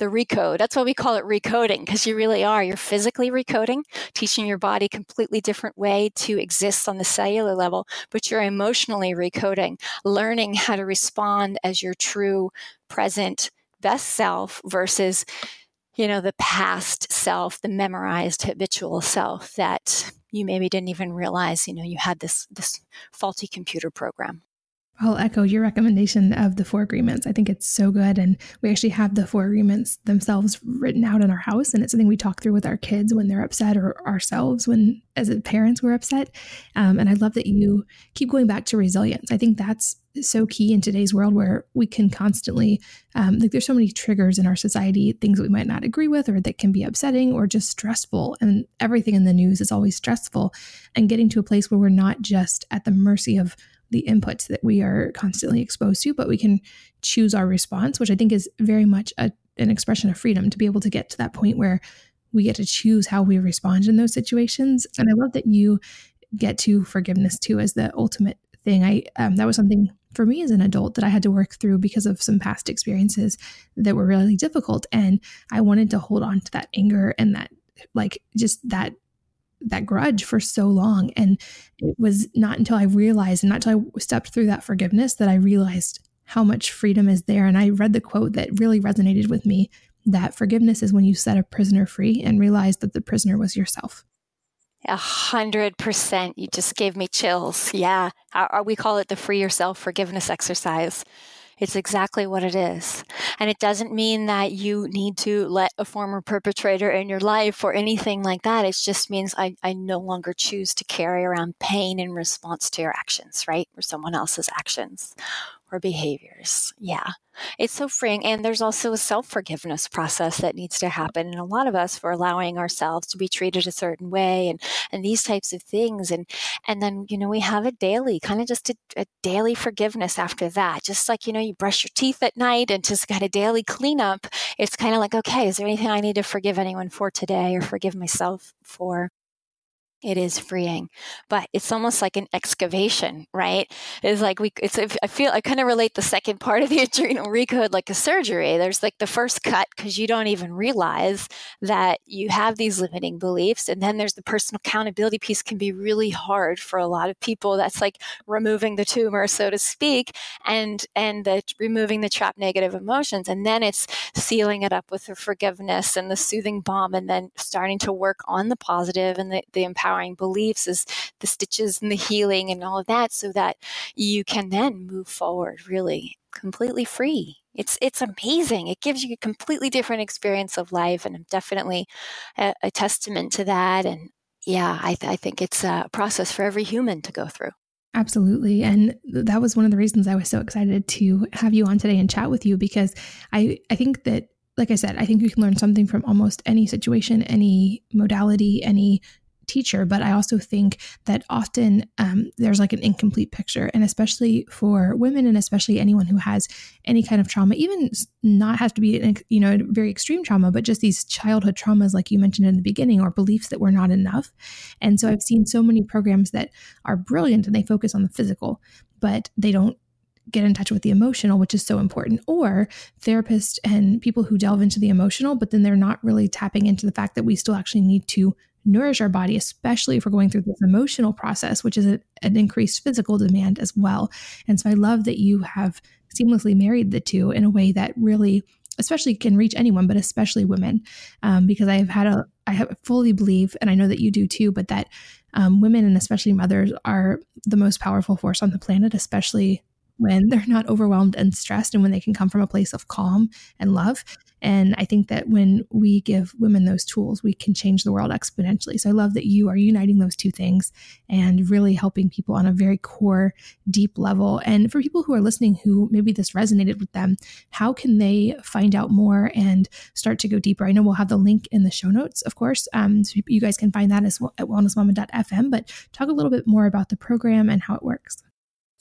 the recode. That's why we call it recoding because you really are. You're physically recoding, teaching your body a completely different way to exist on the cellular level, but you're emotionally recoding, learning how to respond as your true present best self versus you know the past self the memorized habitual self that you maybe didn't even realize you know you had this this faulty computer program I'll echo your recommendation of the four agreements. I think it's so good. And we actually have the four agreements themselves written out in our house. And it's something we talk through with our kids when they're upset or ourselves when, as parents, we're upset. Um, and I love that you keep going back to resilience. I think that's so key in today's world where we can constantly, um, like, there's so many triggers in our society, things that we might not agree with or that can be upsetting or just stressful. And everything in the news is always stressful. And getting to a place where we're not just at the mercy of the inputs that we are constantly exposed to, but we can choose our response, which I think is very much a, an expression of freedom to be able to get to that point where we get to choose how we respond in those situations. And I love that you get to forgiveness too as the ultimate thing. I um, that was something for me as an adult that I had to work through because of some past experiences that were really difficult, and I wanted to hold on to that anger and that like just that that grudge for so long. And it was not until I realized, and not until I stepped through that forgiveness, that I realized how much freedom is there. And I read the quote that really resonated with me that forgiveness is when you set a prisoner free and realize that the prisoner was yourself. A hundred percent. You just gave me chills. Yeah. We call it the free yourself forgiveness exercise. It's exactly what it is. And it doesn't mean that you need to let a former perpetrator in your life or anything like that. It just means I, I no longer choose to carry around pain in response to your actions, right? Or someone else's actions or behaviors. Yeah. It's so freeing. And there's also a self forgiveness process that needs to happen. And a lot of us for allowing ourselves to be treated a certain way and, and these types of things. And, and then, you know, we have a daily, kind of just a, a daily forgiveness after that. Just like, you know, you brush your teeth at night and just got a daily cleanup. It's kind of like, okay, is there anything I need to forgive anyone for today or forgive myself for? It is freeing but it's almost like an excavation right? It's like we it's i feel i kind of relate the second part of the adrenal recode like a surgery. There's like the first cut because you don't even realize that you have these limiting beliefs and then there's the personal accountability piece can be really hard for a lot of people that's like removing the tumor so to speak and and the removing the trapped negative emotions and then it's sealing it up with the forgiveness and the soothing balm and then starting to work on the positive and the, the empowerment empowering beliefs is the stitches and the healing and all of that so that you can then move forward really completely free it's it's amazing it gives you a completely different experience of life and i'm definitely a, a testament to that and yeah I, th- I think it's a process for every human to go through Absolutely. And that was one of the reasons I was so excited to have you on today and chat with you because I, I think that, like I said, I think you can learn something from almost any situation, any modality, any teacher, but I also think that often um, there's like an incomplete picture. And especially for women, and especially anyone who has any kind of trauma, even not have to be, you know, very extreme trauma, but just these childhood traumas, like you mentioned in the beginning, or beliefs that were not enough. And so I've seen so many programs that are brilliant and they focus on the physical, but they don't get in touch with the emotional, which is so important, or therapists and people who delve into the emotional, but then they're not really tapping into the fact that we still actually need to nourish our body, especially if we're going through this emotional process, which is a, an increased physical demand as well. And so I love that you have seamlessly married the two in a way that really, especially can reach anyone, but especially women, um, because I have had a, I have fully believe, and I know that you do too, but that um, women and especially mothers are the most powerful force on the planet, especially when they're not overwhelmed and stressed and when they can come from a place of calm and love. And I think that when we give women those tools, we can change the world exponentially. So I love that you are uniting those two things and really helping people on a very core, deep level. And for people who are listening who maybe this resonated with them, how can they find out more and start to go deeper? I know we'll have the link in the show notes, of course. Um, so you guys can find that as well at wellnessmama.fm, but talk a little bit more about the program and how it works.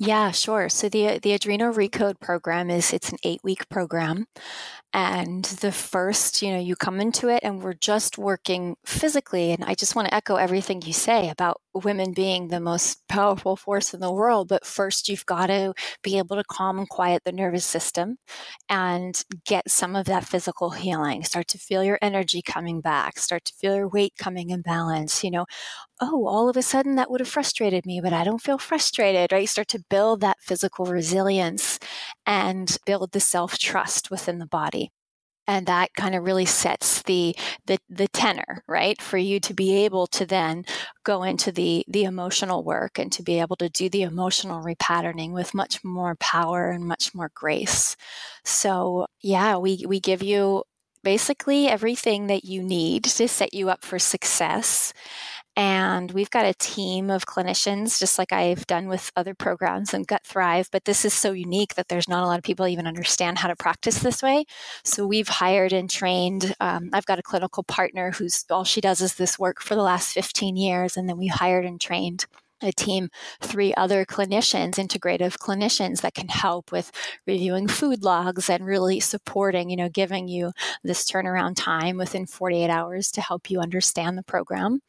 Yeah, sure. So the the Adrenal Recode program is it's an 8-week program and the first, you know, you come into it and we're just working physically and I just want to echo everything you say about women being the most powerful force in the world, but first you've got to be able to calm and quiet the nervous system and get some of that physical healing. Start to feel your energy coming back, start to feel your weight coming in balance, you know, oh, all of a sudden that would have frustrated me, but I don't feel frustrated, right? You start to build that physical resilience and build the self trust within the body. And that kind of really sets the, the the tenor right for you to be able to then go into the the emotional work and to be able to do the emotional repatterning with much more power and much more grace. So yeah we we give you basically everything that you need to set you up for success and we've got a team of clinicians, just like I've done with other programs and Gut Thrive. But this is so unique that there's not a lot of people even understand how to practice this way. So we've hired and trained. Um, I've got a clinical partner who's all she does is this work for the last 15 years. And then we hired and trained a team, three other clinicians, integrative clinicians that can help with reviewing food logs and really supporting, you know, giving you this turnaround time within 48 hours to help you understand the program.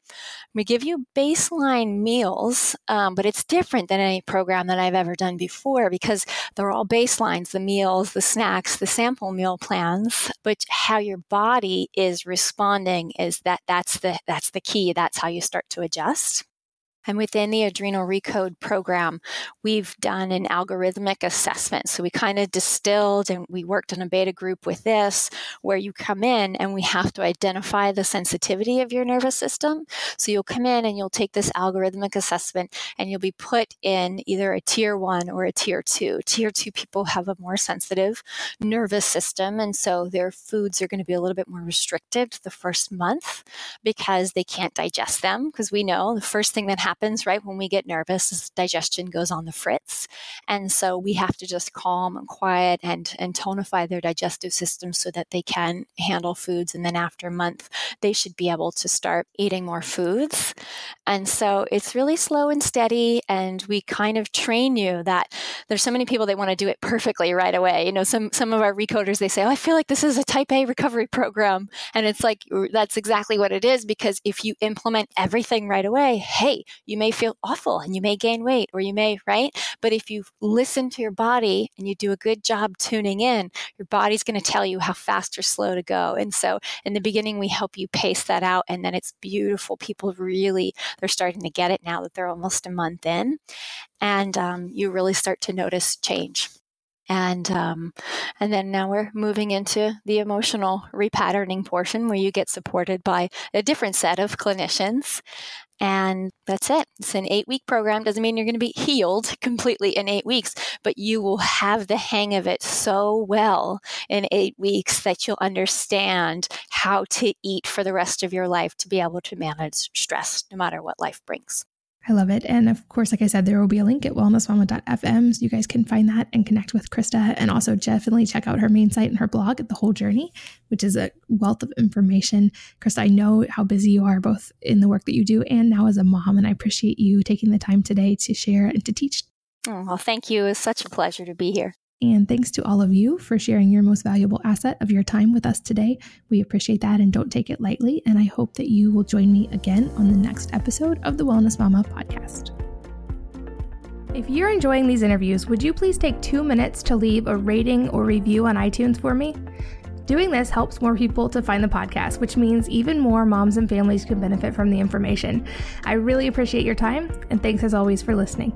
We give you baseline meals, um, but it's different than any program that I've ever done before because they're all baselines the meals, the snacks, the sample meal plans. But how your body is responding is that that's the that's the key. That's how you start to adjust. And within the Adrenal Recode program, we've done an algorithmic assessment. So we kind of distilled and we worked in a beta group with this, where you come in and we have to identify the sensitivity of your nervous system. So you'll come in and you'll take this algorithmic assessment and you'll be put in either a tier one or a tier two. Tier two people have a more sensitive nervous system. And so their foods are going to be a little bit more restricted the first month because they can't digest them. Because we know the first thing that happens happens right when we get nervous is digestion goes on the fritz. And so we have to just calm and quiet and and tonify their digestive system so that they can handle foods. And then after a month they should be able to start eating more foods. And so it's really slow and steady and we kind of train you that there's so many people that want to do it perfectly right away. You know some some of our recoders they say oh i feel like this is a type a recovery program. And it's like that's exactly what it is because if you implement everything right away hey you may feel awful and you may gain weight or you may, right? But if you listen to your body and you do a good job tuning in, your body's going to tell you how fast or slow to go. And so in the beginning, we help you pace that out. And then it's beautiful. People really, they're starting to get it now that they're almost a month in. And um, you really start to notice change and um, and then now we're moving into the emotional repatterning portion where you get supported by a different set of clinicians and that's it. It's an eight week program. Doesn't mean you're going to be healed completely in eight weeks, but you will have the hang of it so well in eight weeks that you'll understand how to eat for the rest of your life to be able to manage stress no matter what life brings. I love it. And of course, like I said, there will be a link at wellnessmama.fm so you guys can find that and connect with Christa. And also definitely check out her main site and her blog at The Whole Journey, which is a wealth of information. Christa, I know how busy you are both in the work that you do and now as a mom. And I appreciate you taking the time today to share and to teach. Oh, well, thank you. It's such a pleasure to be here. And thanks to all of you for sharing your most valuable asset of your time with us today. We appreciate that and don't take it lightly. And I hope that you will join me again on the next episode of the Wellness Mama podcast. If you're enjoying these interviews, would you please take two minutes to leave a rating or review on iTunes for me? Doing this helps more people to find the podcast, which means even more moms and families can benefit from the information. I really appreciate your time, and thanks as always for listening.